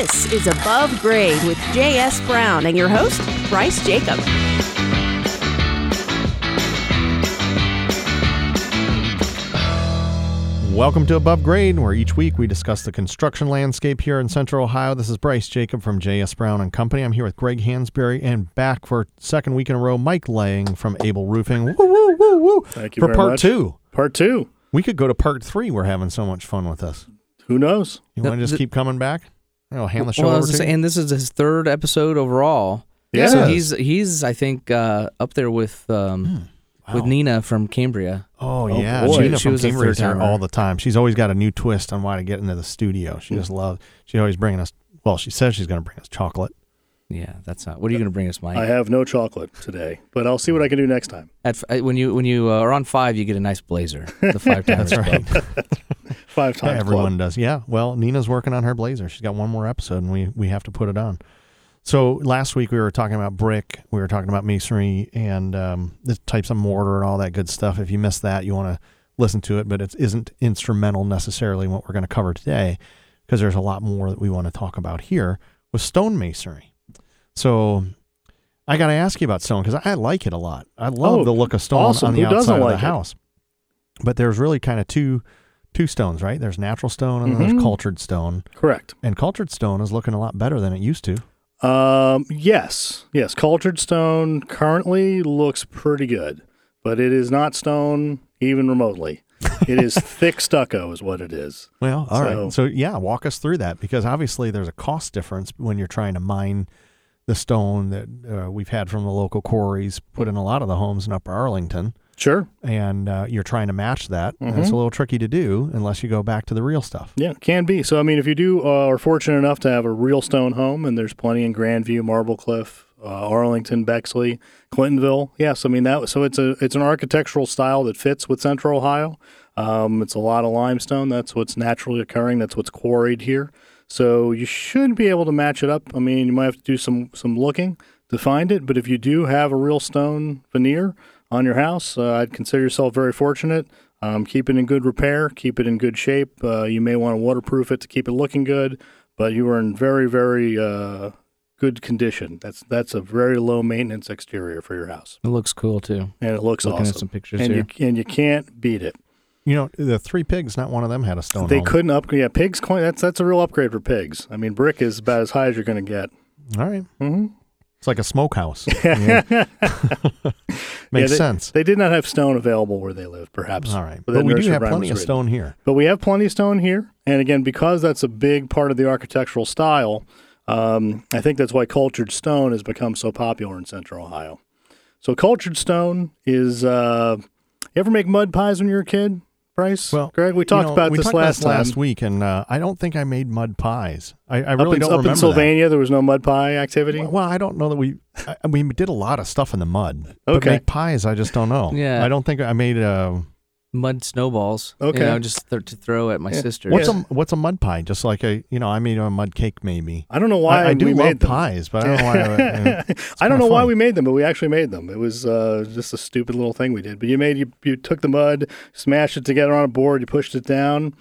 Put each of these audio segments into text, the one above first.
This is Above Grade with J.S. Brown and your host, Bryce Jacob. Welcome to Above Grade, where each week we discuss the construction landscape here in Central Ohio. This is Bryce Jacob from J.S. Brown and Company. I'm here with Greg Hansberry and back for second week in a row, Mike Lang from Able Roofing. Woo, woo, woo, woo. Thank you for very part much. two. Part two. We could go to part three. We're having so much fun with this. Who knows? You want to just the- keep coming back? I'll hand the show well, I over was to gonna say, and this is his third episode overall. Yeah. So he's he's I think uh, up there with um, with Wow. Nina from Cambria. Oh, Oh, yeah, boy. Gina She from was a Cambria here all the time. She's always got a new twist on why to get into the studio. She just loves. She's always bringing us. Well, she says she's going to bring us chocolate. Yeah, that's not. What are you going to bring us, Mike? I have no chocolate today, but I'll see what I can do next time. At, f- when you when you uh, are on five, you get a nice blazer. The five times That's right. Five times. Everyone club. does. Yeah. Well, Nina's working on her blazer. She's got one more episode, and we we have to put it on. So last week we were talking about brick. We were talking about masonry and um, the types of mortar and all that good stuff. If you missed that, you want to listen to it, but it isn't instrumental necessarily in what we're going to cover today, because there's a lot more that we want to talk about here with stone masonry. So. I got to ask you about stone because I like it a lot. I love Oh, the look of stone awesome. on the Who outside of the it? house. But there's really kind of two two stones, right? There's natural stone and then Mhm. there's cultured stone. Correct. And cultured stone is looking a lot better than it used to. Um, yes, yes. Cultured stone currently looks pretty good, but it is not stone even remotely. it is thick stucco, is what it is. Well, all right. So- So yeah, walk us through that because obviously there's a cost difference when you're trying to mine the stone that uh, we've had from the local quarries put in a lot of the homes in Upper Arlington, Sure. and uh, you're trying to match that. And it's a little tricky to do unless you go back to the real stuff. Yeah, can be. So, I mean, if you do uh, are fortunate enough to have a real stone home, and there's plenty in Grandview, Marble Cliff, uh, Arlington, Bexley, Clintonville. Yes, I mean that. So it's a it's an architectural style that fits with Central Ohio. Um, it's a lot of limestone. That's what's naturally occurring. That's what's quarried here. So you should be able to match it up. I mean, you might have to do some some looking to find it, but if you do have a real stone veneer on your house, uh, I'd consider yourself very fortunate. Um, keep it in good repair, keep it in good shape. Uh, you may want to waterproof it to keep it looking good, but you are in very, very uh, good condition. That's that's a very low maintenance exterior for your house, It looks cool too. and it looks Looking awesome. at some pictures and here. you and you can't beat it. You know, the three pigs, not one of them had a stone. they home. couldn't upgrade. Yeah, pigs. coin- That's that's a real upgrade for pigs. I mean, brick is about as high as you're going to get. All right. Mm-hmm. It's like a smokehouse. Yeah. Makes they, sense. They did not have stone available where they lived, perhaps. All right. but But, we do have plenty of written. stone here. But we have plenty of stone here. And again, because that's a big part of the architectural style, um, I think that's why cultured stone has become so popular in central Ohio. So, cultured stone is uh, you ever make mud pies when you were a kid, Bryce? Well, Greg, we You talked know, about we this talked last about this last time. week, and uh, I don't think I made mud pies. I, I Up, really in, don't up remember in that. Sylvania, there was no mud pie activity. Well, I don't know that we. I, we did a lot of stuff in the mud. But Okay. make pies, I just don't know. Yeah. I don't think I made a. Mud snowballs. Okay. You know, just th- to throw at my Yeah. sister. What's Yeah. a what's a mud pie? Just like a you know, I made a mud cake maybe. I don't know why I, I do we love made them. pies, but I don't know why. I, I don't kinda know why we made them, but we actually made them. It was uh, just a stupid little thing we did. But you made you you took the mud, smashed it together on a board, you pushed it down.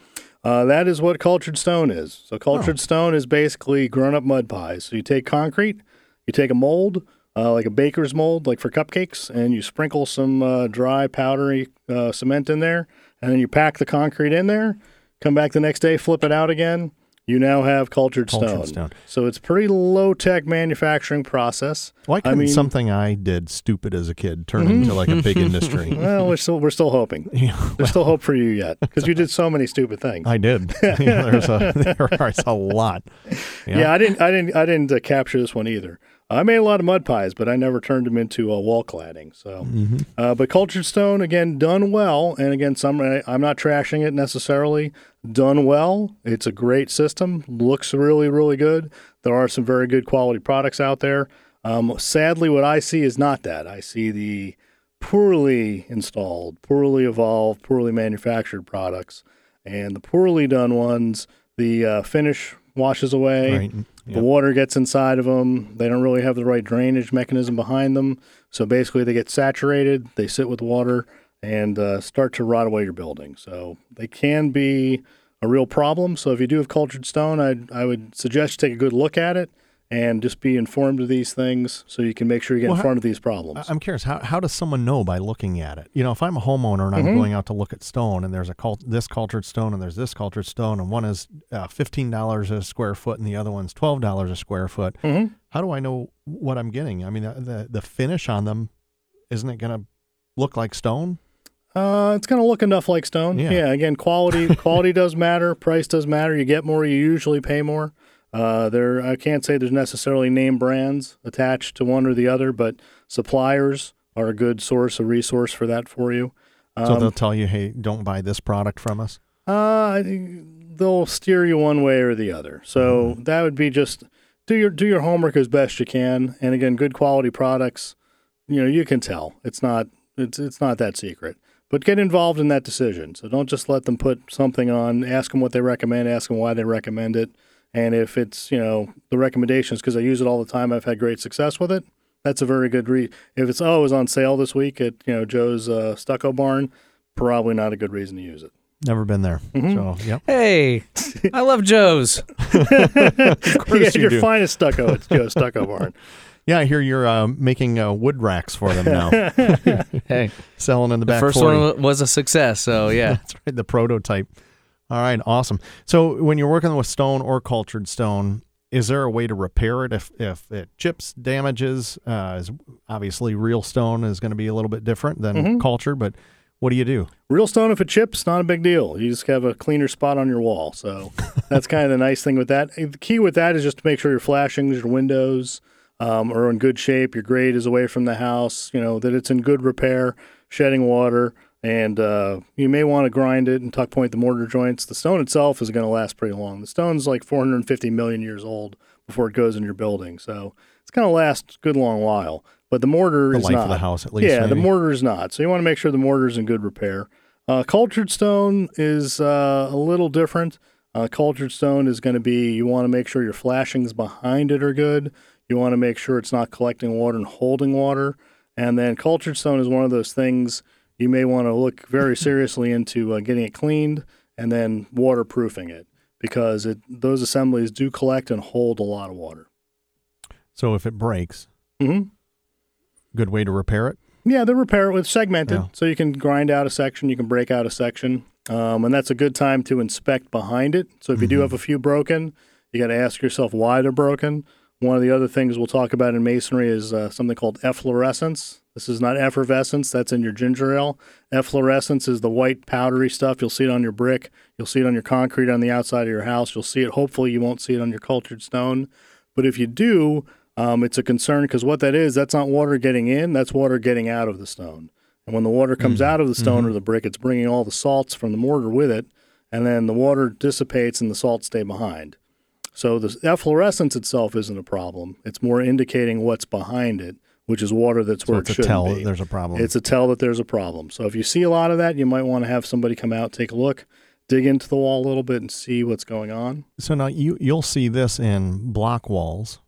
Uh, that is what cultured stone is. So cultured Oh. stone is basically grown up mud pies. So you take concrete, you take a mold, uh, like a baker's mold, like for cupcakes, and you sprinkle some uh, dry powdery uh, cement in there, and then you pack the concrete in there. Come back the next day, flip it out again. You now have cultured, Cultured stone. stone. So it's pretty low tech manufacturing process. Why couldn't mean- Mm-hmm. something I did stupid as a kid turn into like a big industry? Well, we're still we're still hoping. Yeah, There's still hope for you yet because you did so many stupid things. I did. Yeah, there's a there's a lot. yeah. I didn't I didn't I didn't uh, capture this one either. I made a lot of mud pies, but I never turned them into uh, wall cladding. So, Mm-hmm. uh, but cultured stone again done well, and again, some I- I'm not trashing it necessarily. Done well, it's a great system. Looks really really good. There are some very good quality products out there. Um, sadly, what I see is not that. I see the poorly installed, poorly evolved, poorly manufactured products, and the poorly done ones. The uh, finish washes away. Right. The water gets inside of them. They don't really have the right drainage mechanism behind them. So basically, they get saturated. They sit with water and uh, start to rot away your building. So they can be a real problem. So if you do have cultured stone, I I would suggest you take a good look at it and just be informed of these things so you can make sure you get Well, in front of these problems. I'm curious, how, how does someone know by looking at it? You know, if I'm a homeowner and I'm Mm-hmm. going out to look at stone and there's a cult, this cultured stone and there's this cultured stone and one is uh, $15 a square foot and the other one's $12 a square foot, Mhm. how do I know what I'm getting? I mean, the, the, the finish on them, isn't it going to look like stone? Uh, it's going to look enough like stone. Yeah. Yeah. again, quality quality does matter. Price does matter. You get more, you usually pay more. Uh, there, I can't say there's necessarily name brands attached to one or the other, but suppliers are a good source, a resource for that for you. so Um, they'll tell you, hey, don't buy this product from us. Uh, they'll steer you one way or the other. So that would be just do your do your homework as best you can. And again, good quality products. You know, you can tell it's not it's it's not that secret. But get involved in that decision. So don't just let them put something on. Ask them what they recommend. Ask them why they recommend it. And if it's you know the recommendations because I use it all the time, I've had great success with it. That's a very good read. If it's oh, it was on sale this week at you know Joe's uh, Stucco Barn, probably not a good reason to use it. Never been there. Mm-hmm. So, yep. Hey, I love Joe's. Of course yeah, you your do. finest stucco at Joe's Stucco Barn. Yeah, I hear you're uh, making uh, wood racks for them now, Hey, selling in the the back. first 40. one was a success. So yeah, That's right, the prototype. All right, awesome. So when you're working with stone or cultured stone, is there a way to repair it if if it chips, damages? Uh, is obviously real stone is going to be a little bit different than Mm-hmm. cultured, but what do you do? Real stone, if it chips, not a big deal. You just have a cleaner spot on your wall. So that's kind of the nice thing with that. The key with that is just to make sure your flashings, your windows um, are in good shape, your grade is away from the house, you know, that it's in good repair, shedding water. And uh, you may want to grind it and tuck point the mortar joints. The stone itself is going to last pretty long. The stone's like 450 million years old before it goes in your building. So it's going to last a good long while. But the mortar The is life not. of the house, at least. Yeah, the mortar is not. So you want to make sure the mortar is in good repair. Uh, cultured stone is uh, a little different. Uh, cultured stone is going to be you want to make sure your flashings behind it are good. You want to make sure it's not collecting water and holding water. And then cultured stone is one of those things you may want to look very seriously into uh, getting it cleaned and then waterproofing it because it, those assemblies do collect and hold a lot of water. So if it breaks, mm-hmm. good way to repair it. Yeah, they repair it with segmented, Yeah. so you can grind out a section, you can break out a section, um, and that's a good time to inspect behind it. So if you do have a few broken, you got to ask yourself why they're broken. One of the other things we'll talk about in masonry is uh, something called efflorescence. This is not effervescence; that's in your ginger ale. Efflorescence is the white powdery stuff. You'll see it on your brick. You'll see it on your concrete on the outside of your house. You'll see it. Hopefully, you won't see it on your cultured stone. But if you do, um, it's a concern because what that is, that's not water getting in, that's water getting out of the stone. And when the water comes out of the stone or the brick, it's bringing all the salts from the mortar with it, and then the water dissipates and the salts stay behind. So the efflorescence itself isn't a problem. It's more indicating what's behind it, which is water that's So where it's it shouldn't tell be. there's a problem. It's a tell that there's a problem. So if you see a lot of that, you might want to have somebody come out, take a look, dig into the wall a little bit, and see what's going on. so now you you'll see this in block walls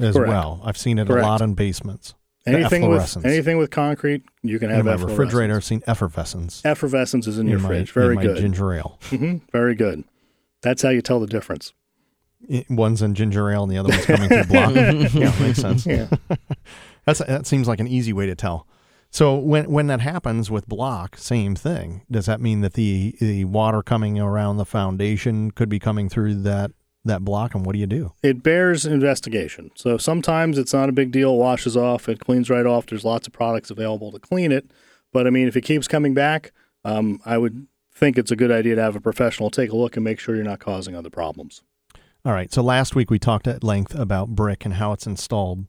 as Correct. well. I've seen it Correct. a lot in basements. Anything with anything with concrete, you can In have my efflorescence. refrigerator, I've seen effervescence. Effervescence is in, your my, fridge. in Very my good. ginger ale. hmm Very good. That's how you tell the difference. One's in ginger ale and the other one's coming through block. yeah, makes sense. Yeah. That's that seems like an easy way to tell. So when when that happens with block, same thing. Does that mean that the the water coming around the foundation could be coming through that that block? And what do you do? It bears investigation. So sometimes it's not a big deal, it washes off, it cleans right off. There's lots of products available to clean it. But I mean, if it keeps coming back, um, I would think it's a good idea to have a professional take a look and make sure you're not causing other problems. All right. So last week we talked at length about brick and how it's installed,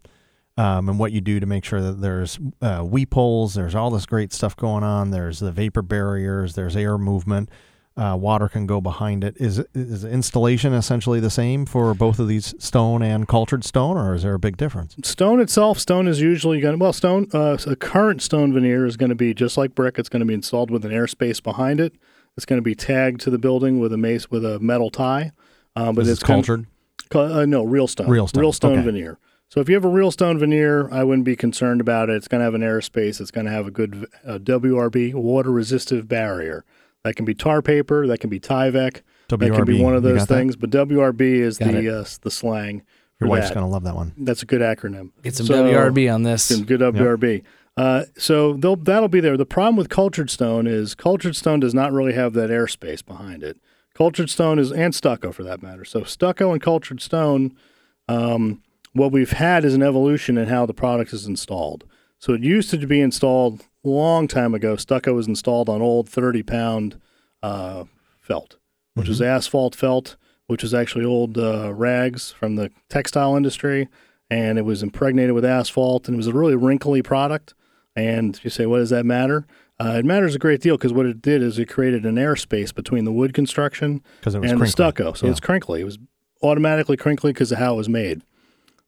um, and what you do to make sure that there's uh, weep holes. There's all this great stuff going on. There's the vapor barriers. There's air movement. Uh, water can go behind it. Is is installation essentially the same for both of these stone and cultured stone, or is there a big difference? Stone itself, stone is usually going to, well, stone, uh, a current stone veneer is going to be just like brick. It's going to be installed with an airspace behind it. It's going to be tagged to the building with a mace with a metal tie. Uh, but Is it's this gonna- cultured? Ca- Uh, no, real stone. Real stone, Real stone okay. veneer. So if you have a real stone veneer, I wouldn't be concerned about it. It's going to have an airspace. It's going to have a good uh, WRB, water resistive barrier. That can be tar paper. That can be Tyvek. That can be one of those got that? things. But WRB is Got the uh, the slang Your wife's that. gonna love that one. That's a good acronym. Get some So- WRB on this. Some good WRB. Uh, so they'll, that'll be there. The problem with cultured stone is cultured stone does not really have that airspace behind it. Cultured stone is and stucco for that matter. So stucco and cultured stone, um, what we've had is an evolution in how the product is installed. So it used to be installed a long time ago. Stucco was installed on old thirty pound uh, felt, which was asphalt felt, which was actually old uh, rags from the textile industry, and it was impregnated with asphalt, and it was a really wrinkly product. And you say, what does that matter? Uh, it matters a great deal because what it did is it created an airspace between the wood construction it was and the stucco. So Yeah. it's crinkly. It was automatically crinkly because of how it was made.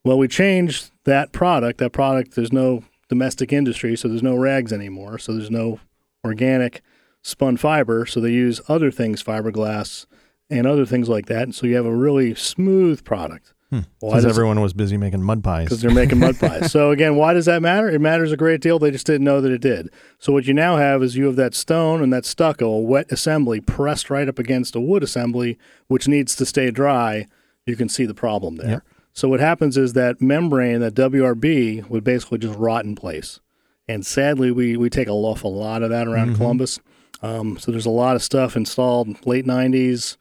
Well, we changed that product. That product, there's no domestic industry, so there's no rags anymore. So there's no organic spun fiber. So they use other things, fiberglass and other things like that. And so you have a really smooth product. Hmm. Why Because does it- everyone was busy making mud pies. because they're making mud pies. So again, why does that matter? It matters a great deal. They just didn't know that it did. So what you now have is you have that stone and that stucco, a wet assembly pressed right up against a wood assembly, which needs to stay dry. You can see the problem there. Yep. So what happens is that membrane, that WRB, would basically just rot in place. And sadly, we we take a awful lot of that around Columbus. Um, so there's a lot of stuff installed late '90s,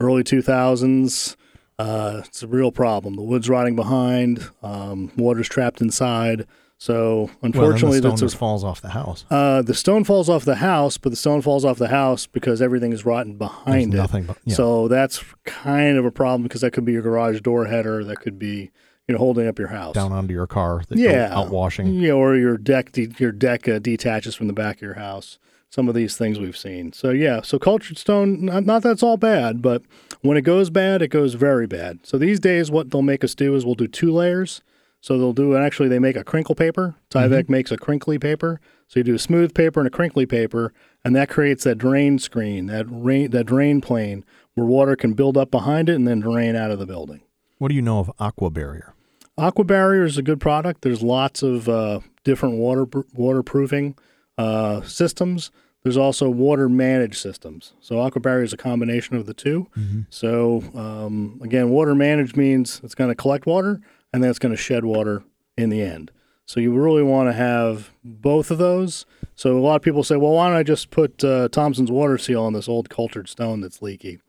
early 2000s. Uh, it's a real problem. The wood's rotting behind. Um, water's trapped inside. So well, unfortunately, the stone that's a, falls off the house. uh, the stone falls off the house, but the stone falls off the house because everything is rotten There's behind it. nothing but yeah. So that's kind of a problem because that could be your garage door header. That could be you know holding up your house. down onto your car. That yeah, go out washing. Yeah, or your deck de- your deck uh, detaches from the back of your house. Some of these things we've seen. So yeah, so cultured stone, not, not that's all bad, but when it goes bad, it goes very bad. So these days, what they'll make us do is we'll do two layers. So they'll do actually they make a crinkle paper. Tyvek makes a crinkly paper. So you do a smooth paper and a crinkly paper, and that creates that drain screen, that rain, that drain plane where water can build up behind it and then drain out of the building. What do you know of Aqua Barrier? Aqua Barrier is a good product. There's lots of uh, different water waterproofing uh, systems. There's also water managed systems. So Aqua Barrier is a combination of the 2 So um, again, water managed means it's going to collect water and that's going to shed water in the end. So you really want to have both of those. So a lot of people say, well, why don't I just put uh, Thompson's water seal on this old cultured stone that's leaky?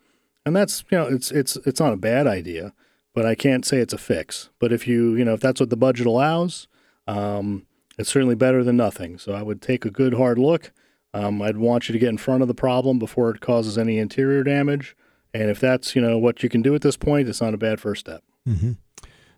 And that's you know it's it's it's not a bad idea, but I can't say it's a fix. But if you you know if that's what the budget allows, um, it's certainly better than nothing. So I would take a good hard look. Um, I'd want you to get in front of the problem before it causes any interior damage. And if that's you know what you can do at this point, it's not a bad first step.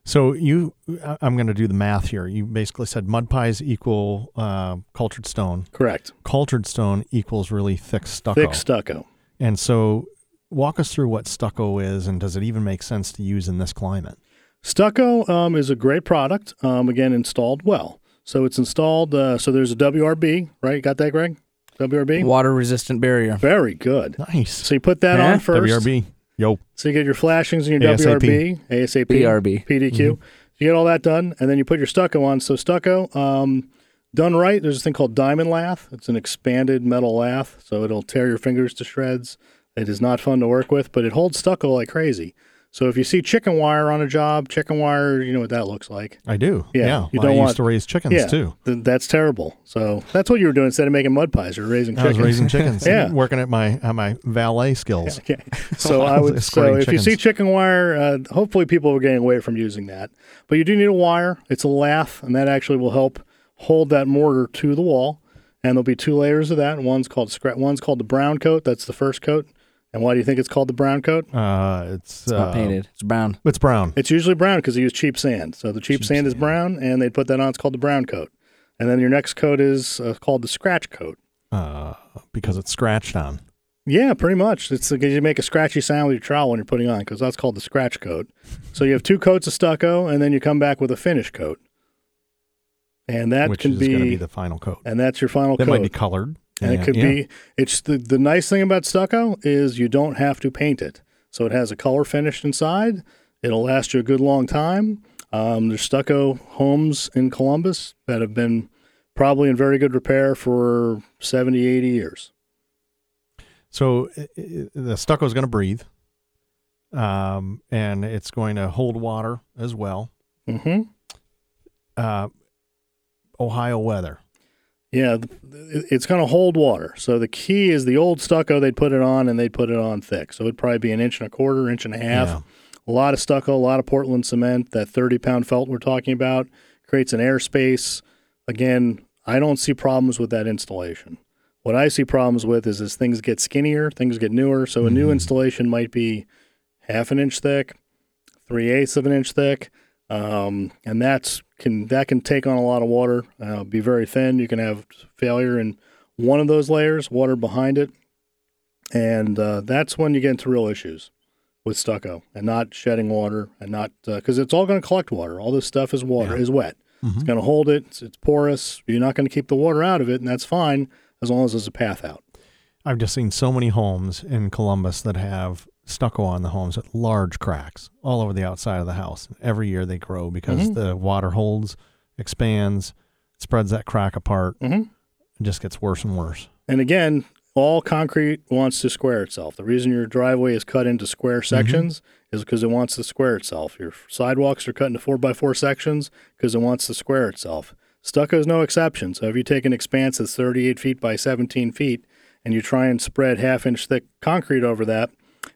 So you, I- I'm going to do the math here. You basically said mud pies equal uh, cultured stone. Correct. Cultured stone equals really thick stucco. Thick stucco. and so, walk us through what stucco is, and does it even make sense to use in this climate? Stucco um, is a great product. Um, again, installed well. So it's installed. Uh, so there's a WRB, right? Got that, Greg? WRB. Water resistant barrier. Very good. Nice. So you put that Huh? on first. WRB. Yo. So you get your flashings and your ASAP. WRB, ASAP, PRB. PDQ. You get all that done, and then you put your stucco on. So stucco, um, done right, there's a thing called diamond lath. It's an expanded metal lath, so it'll tear your fingers to shreds. It is not fun to work with, but it holds stucco like crazy. So if you see chicken wire on a job, chicken wire, you know what that looks like. I do. Yeah, Yeah. you Well, don't I want- used to raise chickens yeah, too. th- that's terrible. So that's what you were doing instead of making mud pies. You're raising chickens. I was chickens. raising chickens. Yeah. Working at my at my valet skills. Okay. So I would. So Escorting if you see chicken wire, uh, hopefully people are getting away from using that. But you do need a wire. It's a lath, and that actually will help hold that mortar to the wall. And there'll be two layers of that. One's called scra- One's called the brown coat. That's the first coat. And why do you think it's called the brown coat? Uh, it's It's uh, not painted. It's brown. It's brown. It's usually brown because they use cheap sand. So the cheap, Cheap sand is brown, and they put that on. It's called the brown coat. And then your next coat is uh, called the scratch coat. Uh, because it's scratched on. Yeah, pretty much. It's because you make a scratchy sound with your trowel when you're putting on, because that's called the scratch coat. So you have two coats of stucco, and then you come back with a finish coat, and that which can is be, be the final coat. and that's your final That coat. might be colored. And it could yeah. be. It's the the nice thing about stucco is you don't have to paint it, so it has a color finish inside. It'll last you a good long time. Um, there's stucco homes in Columbus that have been probably in very good repair for 70, 80 years. So the stucco is going to breathe. um, and it's going to hold water as well. hmm Uh, Ohio weather. Yeah, it's going to hold water. So the key is the old stucco, they'd put it on and they'd put it on thick. So it'd probably be an inch and a quarter, inch and a half. Yeah. A lot of stucco, a lot of Portland cement. That 30 pound felt we're talking about creates an airspace. Again, I don't see problems with that installation. What I see problems with is as things get skinnier, things get newer. So a new mm-hmm. installation might be half an inch thick, three eighths of an inch thick, um, and that's can that can take on a lot of water. Uh, be very thin. You can have failure in one of those layers, water behind it, and uh, that's when you get into real issues with stucco and not shedding water and not because it's all going to collect water. All this stuff is water, is wet. It's going to hold it. It's, it's porous. You're not going to keep the water out of it, and that's fine as long as there's a path out. I've just seen so many homes in Columbus that have stucco on the homes with large cracks all over the outside of the house. Every year they grow because Mm-hmm. the water holds, expands, spreads that crack apart, Mhm. and just gets worse and worse. And again, all concrete wants to square itself. The reason your driveway is cut into square sections is because it wants to square itself. Your sidewalks are cut into four by four sections because it wants to square itself. Stucco is no exception. So if you take an expanse that's 38 feet by 17 feet and you try and spread half inch thick concrete over that,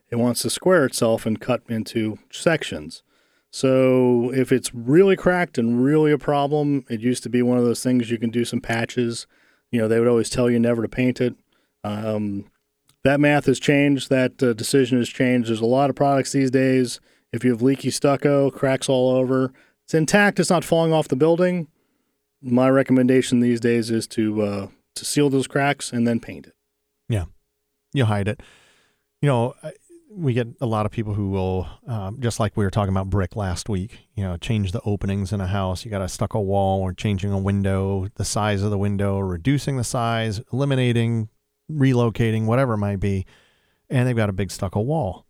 it wants to square itself and cut into sections. So if it's really cracked and really a problem, it used to be one of those things you can do some patches. You know, they would always tell you never to paint it. Um, that math has changed. That uh, decision has changed. There's a lot of products these days. If you have leaky stucco, cracks all over, it's intact. It's not falling off the building. My recommendation these days is to uh, to seal those cracks and then paint it. Yeah, you hide it. You know, we get a lot of people who will, um, just like we were talking about brick last week, you know, change the openings in a house. You got a stucco wall or changing a window, the size of the window, reducing the size, eliminating, relocating, whatever it might be. And they've got a big stucco wall.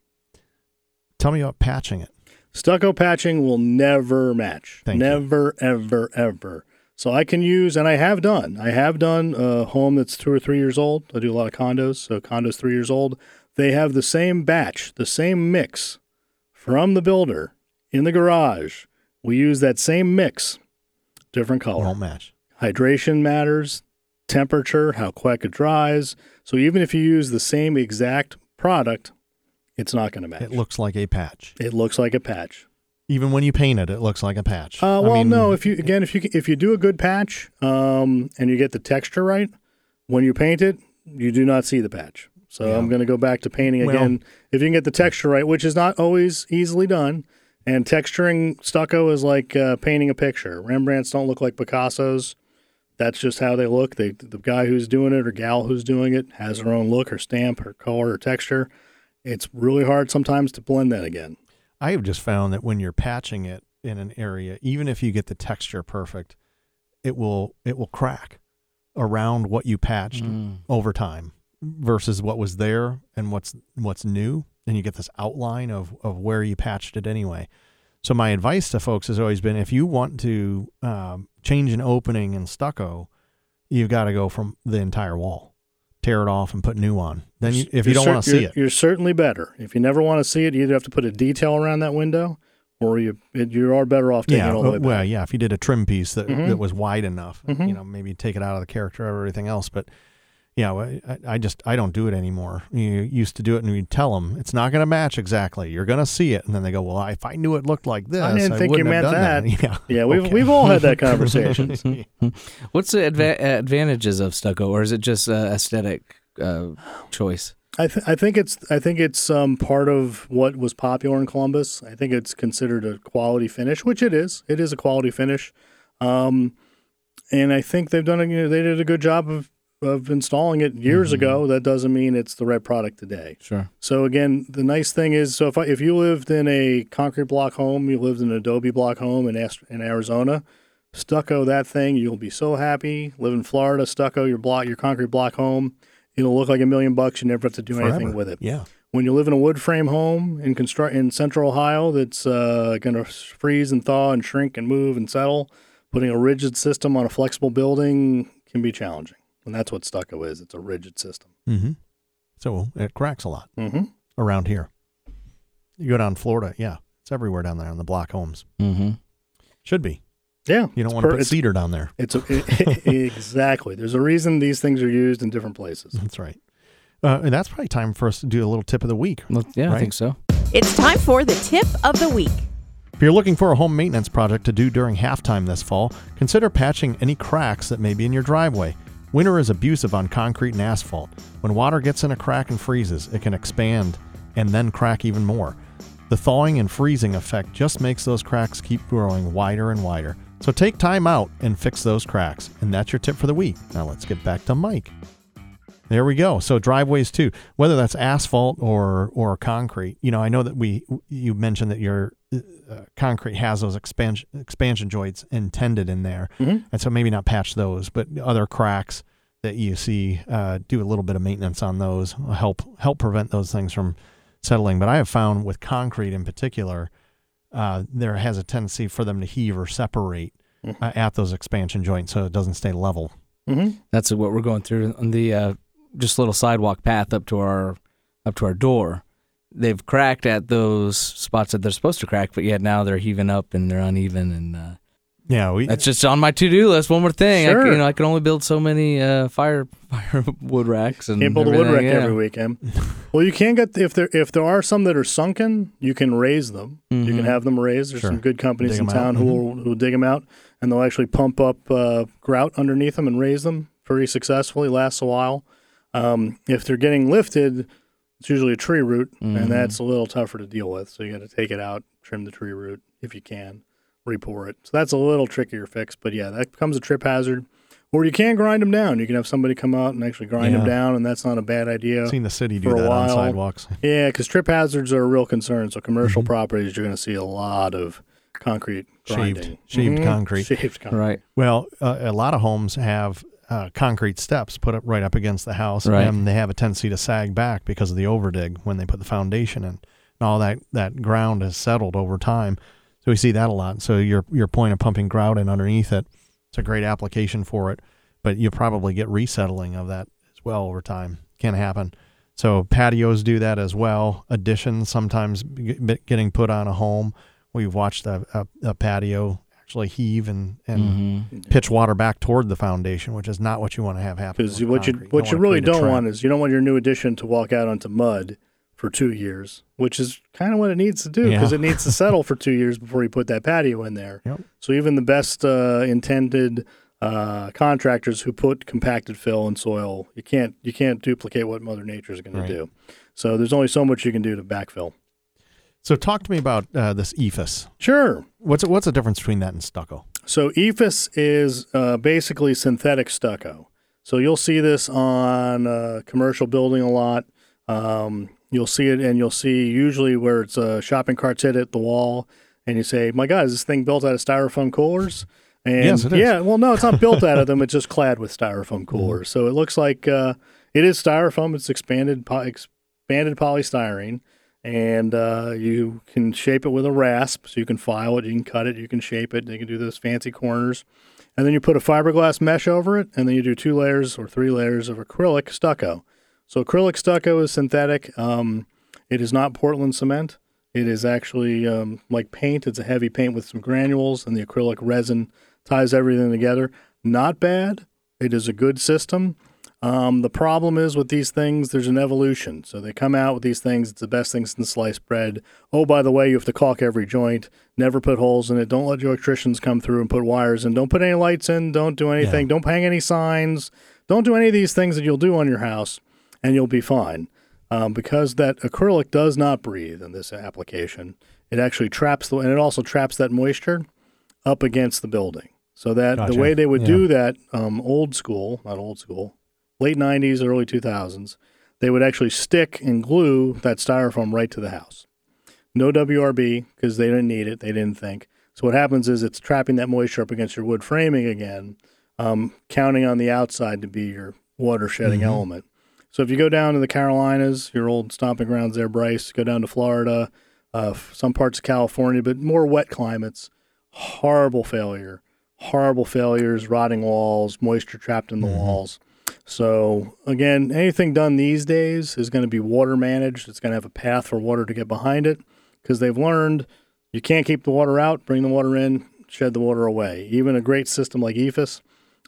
Tell me about patching it. Stucco patching will never match. Thank you. never, ever, ever. So I can use, and I have done. I have done a home that's two or three years old. I do a lot of condos, so condos three years old. They have the same batch, the same mix from the builder in the garage. We use that same mix, different color. Won't match. Hydration matters, temperature, how quick it dries. So even if you use the same exact product, it's not going to match. It looks like a patch. it looks like a patch. Even when you paint it, it looks like a patch. Uh, I well, mean, no. If you again, if you if you do a good patch, um, and you get the texture right, when you paint it, you do not see the patch. So Yeah. I'm going to go back to painting Well- again. if you can get the texture right, which is not always easily done, and texturing stucco is like uh, painting a picture. Rembrandts don't look like Picassos. That's just how they look. They, the guy who's doing it or gal who's doing it has her own look, her stamp, her color, her texture. It's really hard sometimes to blend that again. I have just found that when you're patching it in an area, even if you get the texture perfect, it will it will crack around what you patched Mm. over time versus what was there and what's what's new, and you get this outline of of where you patched it anyway. So my advice to folks has always been: if you want to um, change an opening in stucco, you've got to go from the entire wall, tear it off, and put new on. Then, you, if you You're don't cer- want to see it, you're certainly better. If you never want to see it, you either have to put a detail around that window, or you it, you are better off taking yeah, it all the way back. well, yeah. If you did a trim piece that Mhm. that was wide enough, Mhm. you know, maybe take it out of the character of everything else. But yeah, I, I just I don't do it anymore. You used to do it, and you'd tell them it's not going to match exactly. You're going to see it, and then they go, "Well, if I knew it looked like this, I didn't think you wouldn't have meant done that." Yeah, Yeah, we've Okay. we've all had that conversation. What's the adva- advantages of stucco, or is it just uh, aesthetic uh, choice? I th- I think it's I think it's um, part of what was popular in Columbus. I think it's considered a quality finish, which it is. It is a quality finish, um, and I think they've done a, you know, they did a good job of of installing it years Mm-hmm. ago. That doesn't mean it's the right product today. Sure. So again, the nice thing is, so if I, if you lived in a concrete block home, you lived in an adobe block home in in Arizona, stucco that thing, you'll be so happy. Live in Florida, stucco your block, your concrete block home, it'll look like a million bucks. You never have to do anything with it. Yeah, When you live in a wood frame home in construct in Central Ohio, that's uh, going to freeze and thaw and shrink and move and settle, putting a rigid system on a flexible building can be challenging. And that's what stucco is. It's a rigid system. Mm-hmm. so it cracks a lot Mm-hmm. around here. You go down Florida, yeah, it's everywhere down there on the block homes. Mm-hmm. Should be. Yeah, You don't it's want to per- put cedar down there. It's a, exactly. There's a reason these things are used in different places. That's right. Uh, and that's probably time for us to do a little tip of the week. Well, yeah, I think so. It's time for the tip of the week. If you're looking for a home maintenance project to do during halftime this fall, consider patching any cracks that may be in your driveway. Winter is abusive on concrete and asphalt. When water gets in a crack and freezes, it can expand and then crack even more. The thawing and freezing effect just makes those cracks keep growing wider and wider. So take time out and fix those cracks. And that's your tip for the week. Now let's get back to Mike. There we go. So driveways too, whether that's asphalt or or concrete. You know, I know that we you mentioned that your uh, concrete has those expansion expansion joints intended in there, Mhm. and so maybe not patch those, but other cracks that you see, uh, do a little bit of maintenance on those, help help prevent those things from settling. But I have found with concrete in particular, uh, there has a tendency for them to heave or separate Mhm. uh, at those expansion joints, so it doesn't stay level. hmm That's what we're going through on the uh, just a little sidewalk path up to our up to our door. They've cracked at those spots that they're supposed to crack, but yet now they're heaving up and they're uneven, and uh, Yeah, we that's just on my to do list. One more thing, I, c- Sure. you know, I can only build so many uh, fire firewood racks and Can't build a wood rack yeah. every weekend. well, you can get if there if there are some that are sunken, you can raise them. You Mhm. can have them raised. There's Sure. some good companies Dig in 'em town out. who will who will dig them out, and they'll actually pump up uh, grout underneath them and raise them very successfully. Lasts a while. Um, if they're getting lifted, it's usually a tree root, Mhm. and that's a little tougher to deal with. So you got to take it out, trim the tree root if you can, repour it. So that's a little trickier fix, but yeah, that becomes a trip hazard. Or you can grind them down. You can have somebody come out and actually grind them down, and that's not a bad idea. I've seen the city do for a that on sidewalks. Yeah, because trip hazards are a real concern. So commercial Mhm. properties, you're going to see a lot of concrete Shaved- grinding. shaved Mhm. concrete. Shaved concrete. Right. Well, uh, a lot of homes have uh, concrete steps put up right up against the house, Right. and they have a tendency to sag back because of the overdig when they put the foundation in. And all that, that ground has settled over time, so we see that a lot. So your your point of pumping grout in underneath it, it's a great application for it, but you probably get resettling of that as well over time. Can happen. So patios do that as well. Additions sometimes getting put on a home. We've watched a, a, a patio actually heave and and Mhm. pitch water back toward the foundation, which is not what you want to have happen. Because with what you what you wanna really don't want is you don't want your new addition to walk out onto mud for two years, which is kind of what it needs to do because Yeah. it needs to settle for two years before you put that patio in there. Yep. So even the best uh, intended uh, contractors who put compacted fill and soil, you can't you can't duplicate what Mother Nature is going Right. to do. So there's only so much you can do to backfill. So talk to me about uh, this EIFS. Sure. What's what's the difference between that and stucco? So EIFS is uh, basically synthetic stucco. So you'll see this on uh, commercial building a lot. Um, you'll see it, and you'll see usually where it's uh, shopping carts hit at the wall, and you say, "My God, is this thing built out of styrofoam coolers?" And Yes, it is. yeah, well, no, it's not built out of them. It's just clad with styrofoam coolers. So it looks like uh, it is styrofoam. It's expanded po- expanded polystyrene, and uh, you can shape it with a rasp. So you can file it, you can cut it, you can shape it. You can do those fancy corners, and then you put a fiberglass mesh over it, and then you do two layers or three layers of acrylic stucco. So acrylic stucco is synthetic. Um, it is not Portland cement. It is actually um, like paint. It's a heavy paint with some granules, and the acrylic resin ties everything together. Not bad. It is a good system. Um, the problem is with these things, there's an evolution. So they come out with these things. It's the best thing since sliced bread. Oh, by the way, you have to caulk every joint. Never put holes in it. Don't let your electricians come through and put wires in. Don't put any lights in. Don't do anything. Don't hang any signs. Don't do any of these things that you'll do on your house, and you'll be fine. Um, because that acrylic does not breathe in this application. It actually traps the, and it also traps that moisture up against the building. So that Gotcha. the way they would Yeah. do that, um, old school, not old school, late 90s, early 2000s, they would actually stick and glue that styrofoam right to the house. No WRB because they didn't need it. They didn't think. So what happens is it's trapping that moisture up against your wood framing again, um, counting on the outside to be your water shedding Mhm. element. So if you go down to the Carolinas, your old stomping grounds there, Bryce, go down to Florida, uh, some parts of California, but more wet climates, horrible failure, horrible failures, rotting walls, moisture trapped in the Mhm. walls. So again, anything done these days is going to be water managed. It's going to have a path for water to get behind it. because they've learned you can't keep the water out, bring the water in, shed the water away. Even a great system like EIFS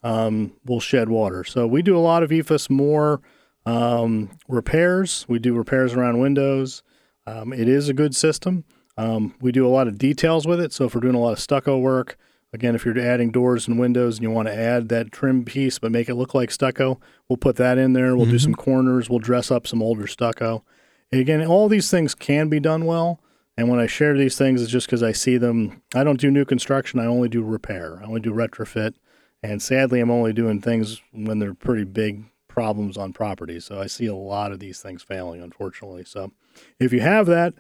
um, will shed water. So we do a lot of EIFS more um, repairs. We do repairs around windows. Um, it is a good system. Um, we do a lot of details with it. So if we're doing a lot of stucco work, again, if you're adding doors and windows and you want to add that trim piece but make it look like stucco, we'll put that in there. We'll do some mm-hmm. corners. We'll dress up some older stucco. And again, all these things can be done well. And when I share these things, it's just because I see them. I don't do new construction. I only do repair. I only do retrofit. And sadly, I'm only doing things when they're pretty big problems on property. So I see a lot of these things failing, unfortunately. So if you have that,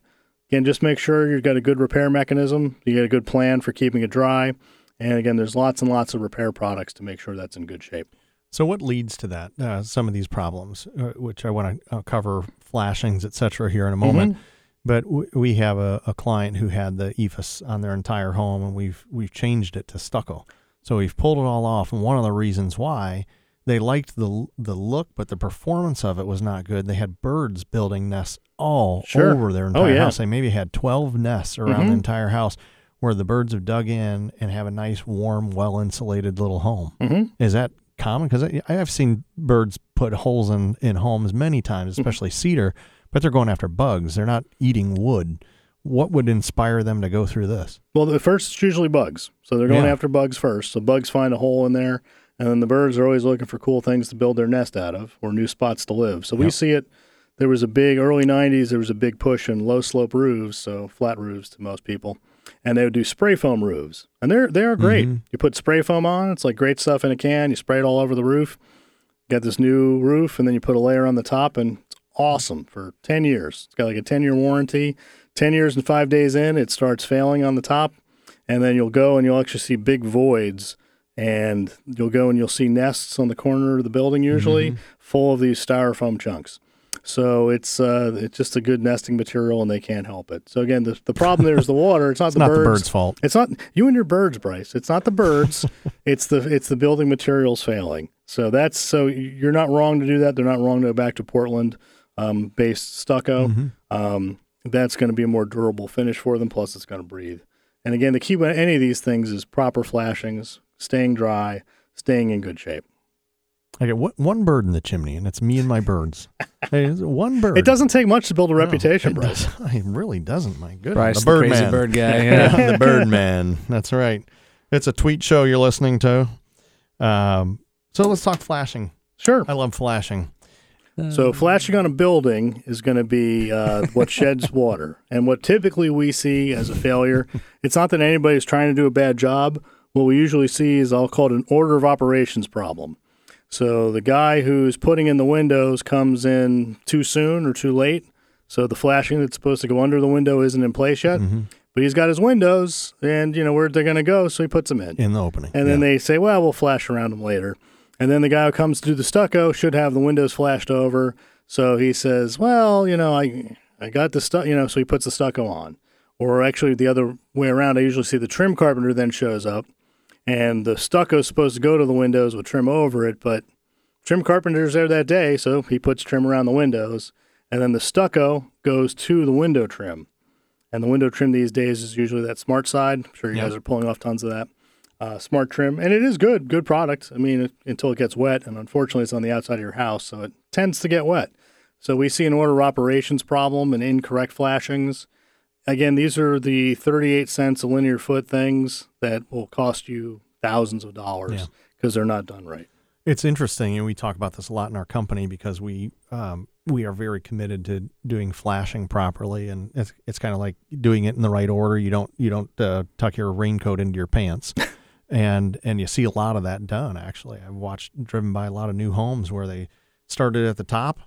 again, just make sure you've got a good repair mechanism. You got a good plan for keeping it dry. And again, there's lots and lots of repair products to make sure that's in good shape. So what leads to that? Uh, some of these problems, uh, which I want to uh, cover, flashings, et cetera, here in a moment. But w- we have a, a client who had the EIFS on their entire home, and we've we've changed it to stucco. So we've pulled it all off, and one of the reasons why they liked the the look, but the performance of it was not good. They had birds building nests all Sure. over their Oh, entire yeah. house. They maybe had twelve nests around Mhm. the entire house, where the birds have dug in and have a nice, warm, well insulated little home. Mm-hmm. Is that common? Because I, I have seen birds put holes in, in homes many times, Mm-hmm. especially cedar, but they're going after bugs. They're not eating wood. What would inspire them to go through this? Well, the first it's usually bugs. So they're going Yeah. after bugs first. So bugs find a hole in there, and then the birds are always looking for cool things to build their nest out of or new spots to live. So we see it. There was a big early '90s. There was a big push in low slope roofs, so flat roofs to most people, and they would do spray foam roofs, and they're they are great. Mhm. You put spray foam on, it's like great stuff in a can. You spray it all over the roof. Got this new roof, and then you put a layer on the top, and it's awesome for 10 years. It's got like a 10 year warranty. 10 years and five days in, it starts failing on the top, and then you'll go and you'll actually see big voids, and you'll go and you'll see nests on the corner of the building, usually full of these styrofoam chunks. So it's uh, it's just a good nesting material, and they can't help it. So again, the, the problem there is the water. It's not It's the not birds. the bird's fault. It's not you and your birds, Bryce. It's not the birds. it's the it's the building materials failing. So that's so you're not wrong to do that. They're not wrong to go back to Portland um, based stucco. Mm-hmm. Um, that's going to be a more durable finish for them. Plus, it's going to breathe. And again, the key with any of these things is proper flashings, staying dry, staying in good shape. I get one, one bird in the chimney, and it's me and my birds. hey, one bird. It doesn't take much to build a No, reputation, it Bryce. does- It really doesn't. My goodness. Bryce, the the, bird crazy man. bird guy. Yeah. Yeah, the bird man. That's right. It's a tweet show you're listening to. Um, so let's talk flashing. Sure. I love flashing. So flashing on a building is going to be uh, what sheds water, and what typically we see as a failure. It's not that anybody's trying to do a bad job. What we usually see is I'll call it an order of operations problem. So the guy who's putting in the windows comes in too soon or too late. So the flashing that's supposed to go under the window isn't in place yet. Mm-hmm. But he's got his windows, and you know where they're going to go, so he puts them in. in the opening. And then they say, well, we'll flash around them later. And then the guy who comes to do the stucco should have the windows flashed over. So he says, well, you know, I I got the stuff, you know, so he puts the stucco on. Or actually, the other way around, I usually see the trim carpenter then shows up, and the stucco is supposed to go to the windows with trim over it, but trim carpenter's there that day, so he puts trim around the windows, and then the stucco goes to the window trim. And the window trim these days is usually that SmartSide. I'm sure you Yep. guys are pulling off tons of that uh, smart trim, and it is good, good product. I mean, it, until it gets wet, and unfortunately, it's on the outside of your house, so it tends to get wet. So we see an order of operations problem and incorrect flashings. Again, these are the 38 cents a linear foot things that will cost you thousands of dollars because they're not done right. It's interesting, and we talk about this a lot in our company because we um, we are very committed to doing flashing properly, and it's it's kind of like doing it in the right order. You don't you don't uh, tuck your raincoat into your pants, and and you see a lot of that done. Actually, I've watched driven by a lot of new homes where they started at the top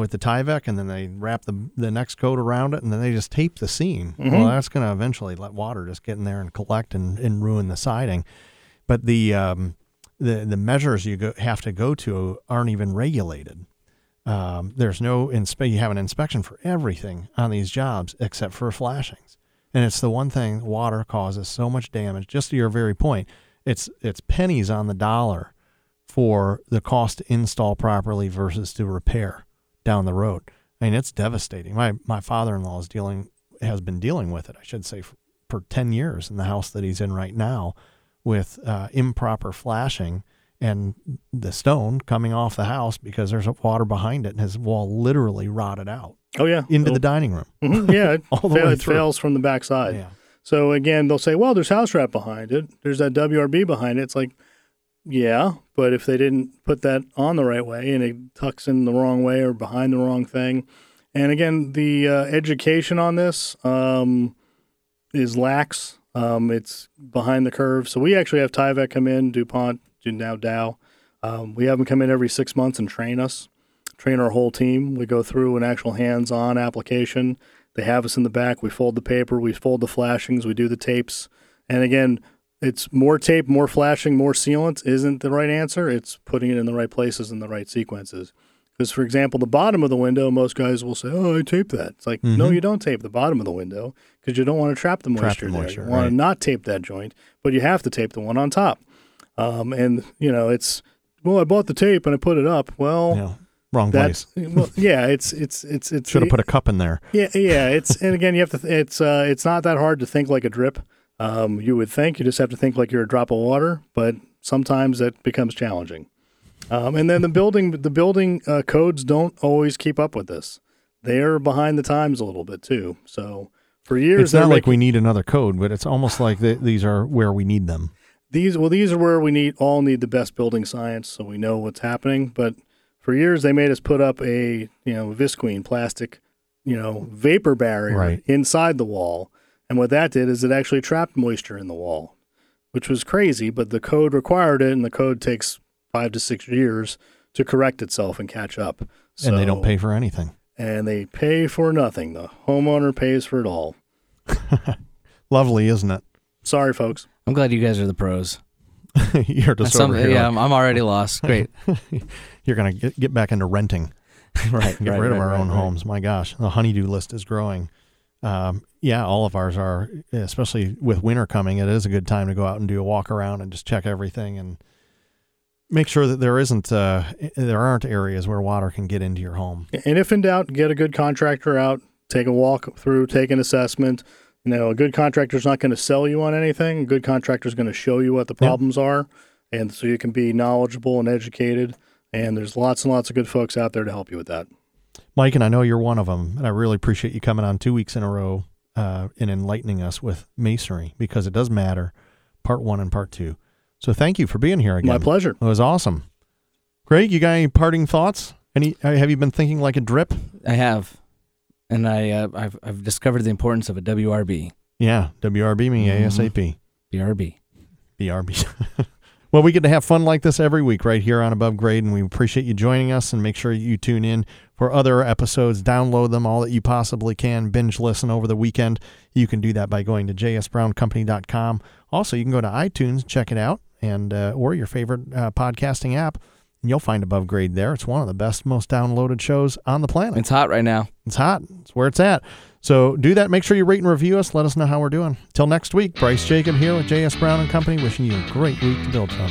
with the Tyvek, and then they wrap the the next coat around it, and then they just tape the seam. Well, Mhm. that's going to eventually let water just get in there and collect and, and ruin the siding. But the um, the the measures you go, have to go to aren't even regulated. Um, there's no inspe- you have an inspection for everything on these jobs except for flashings, and it's the one thing water causes so much damage. Just to your very point, it's it's pennies on the dollar for the cost to install properly versus to repair down the road. I mean, it's devastating. My my father in law is dealing has been dealing with it. I should say for, for ten years in the house that he's in right now, with uh, improper flashing and the stone coming off the house because there's water behind it, and his wall literally rotted out Oh yeah, into They'll- the dining room. Mhm, yeah, All the fail- way it through. fails from the backside. Yeah. So again, they'll say, "Well, there's house wrap behind it. There's that WRB behind it." It's like, yeah, but if they didn't put that on the right way and it tucks in the wrong way or behind the wrong thing, and again, the uh, education on this um, is lax. Um, it's behind the curve. So we actually have Tyvek come in, Dupont, now Dow. Um, we have them come in every six months and train us, train our whole team. We go through an actual hands-on application. They have us in the back. We fold the paper. We fold the flashings. We do the tapes. And again, it's more tape, more flashing, more sealant isn't the right answer. It's putting it in the right places in the right sequences. Because, for example, the bottom of the window, most guys will say, "Oh, I tape that." It's like, no, you don't tape the bottom of the window because you don't want to trap the Mm-hmm. Trap moisture there. moisture, you want to not tape that joint, but you have to tape the one on top. Um, and you know, it's well, I bought the tape and I put it up. Well, Yeah. Wrong place. well, yeah, it's it's it's it's Should have put a cup in there. yeah, yeah. It's and again, you have to. th- It's uh, it's not that hard to think like a drip. Um, you would think you just have to think like you're a drop of water, but sometimes that becomes challenging. Um, and then the building, the building uh, codes don't always keep up with this. They're behind the times a little bit too. So for years, It's not like we need another code, but it's almost like th- these are where we need them. these well these are where we need all need the best building science so we know what's happening but for years they made us put up a you know visqueen plastic you know vapor barrier Right. inside the wall and what that did is it actually trapped moisture in the wall which was crazy but the code required it and the code takes five to six years to correct itself and catch up and they don't pay for anything. and they pay for nothing the homeowner pays for it all Lovely, isn't it? sorry folks I'm glad you guys are the pros. You're just That's some- over here. yeah, I'm, I'm already lost. Great. You're gonna get, get back into renting. right. Get right, rid of our right, own right. homes. My gosh, the honeydew list is growing. Um, yeah, all of ours are, especially with winter coming. It is a good time to go out and do a walk around and just check everything and make sure that there isn't, uh, there aren't areas where water can get into your home. And if in doubt, get a good contractor out, take a walk through, take an assessment. You know, a good contractor's not going to sell you on anything. A good contractor's going to show you what the problems are, and so you can be knowledgeable and educated. And there's lots and lots of good folks out there to help you with that. Mike, and I know you're one of them, and I really appreciate you coming on two weeks in a row uh, and enlightening us with masonry because it does matter, part one and part two. So thank you for being here again. My pleasure. It was awesome. Greg, you got any parting thoughts? Any? uh, Have you been thinking like a drip? I have, and I uh, I've I've discovered the importance of a WRB. Yeah, WRB me Mhm. ASAP. BRB. BRB. well, we get to have fun like this every week right here on Above Grade, and we appreciate you joining us. And make sure you tune in for other episodes. Download them all that you possibly can. Binge listen over the weekend. You can do that by going to jsbrowncompany.com. Also, you can go to iTunes, check it out, and uh, or your favorite uh, podcasting app, and you'll find Above Grade there. It's one of the best, most downloaded shows on the planet. It's hot right now. It's hot. It's where it's at. So do that. Make sure you rate and review us. Let us know how we're doing. Till next week, Bryce Jacob here with JS Brown and Company, wishing you a great week to build from.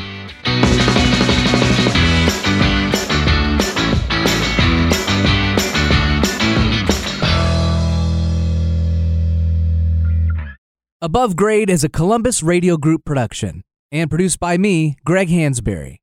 Above Grade is a Columbus Radio Group production and produced by me, Greg Hansberry.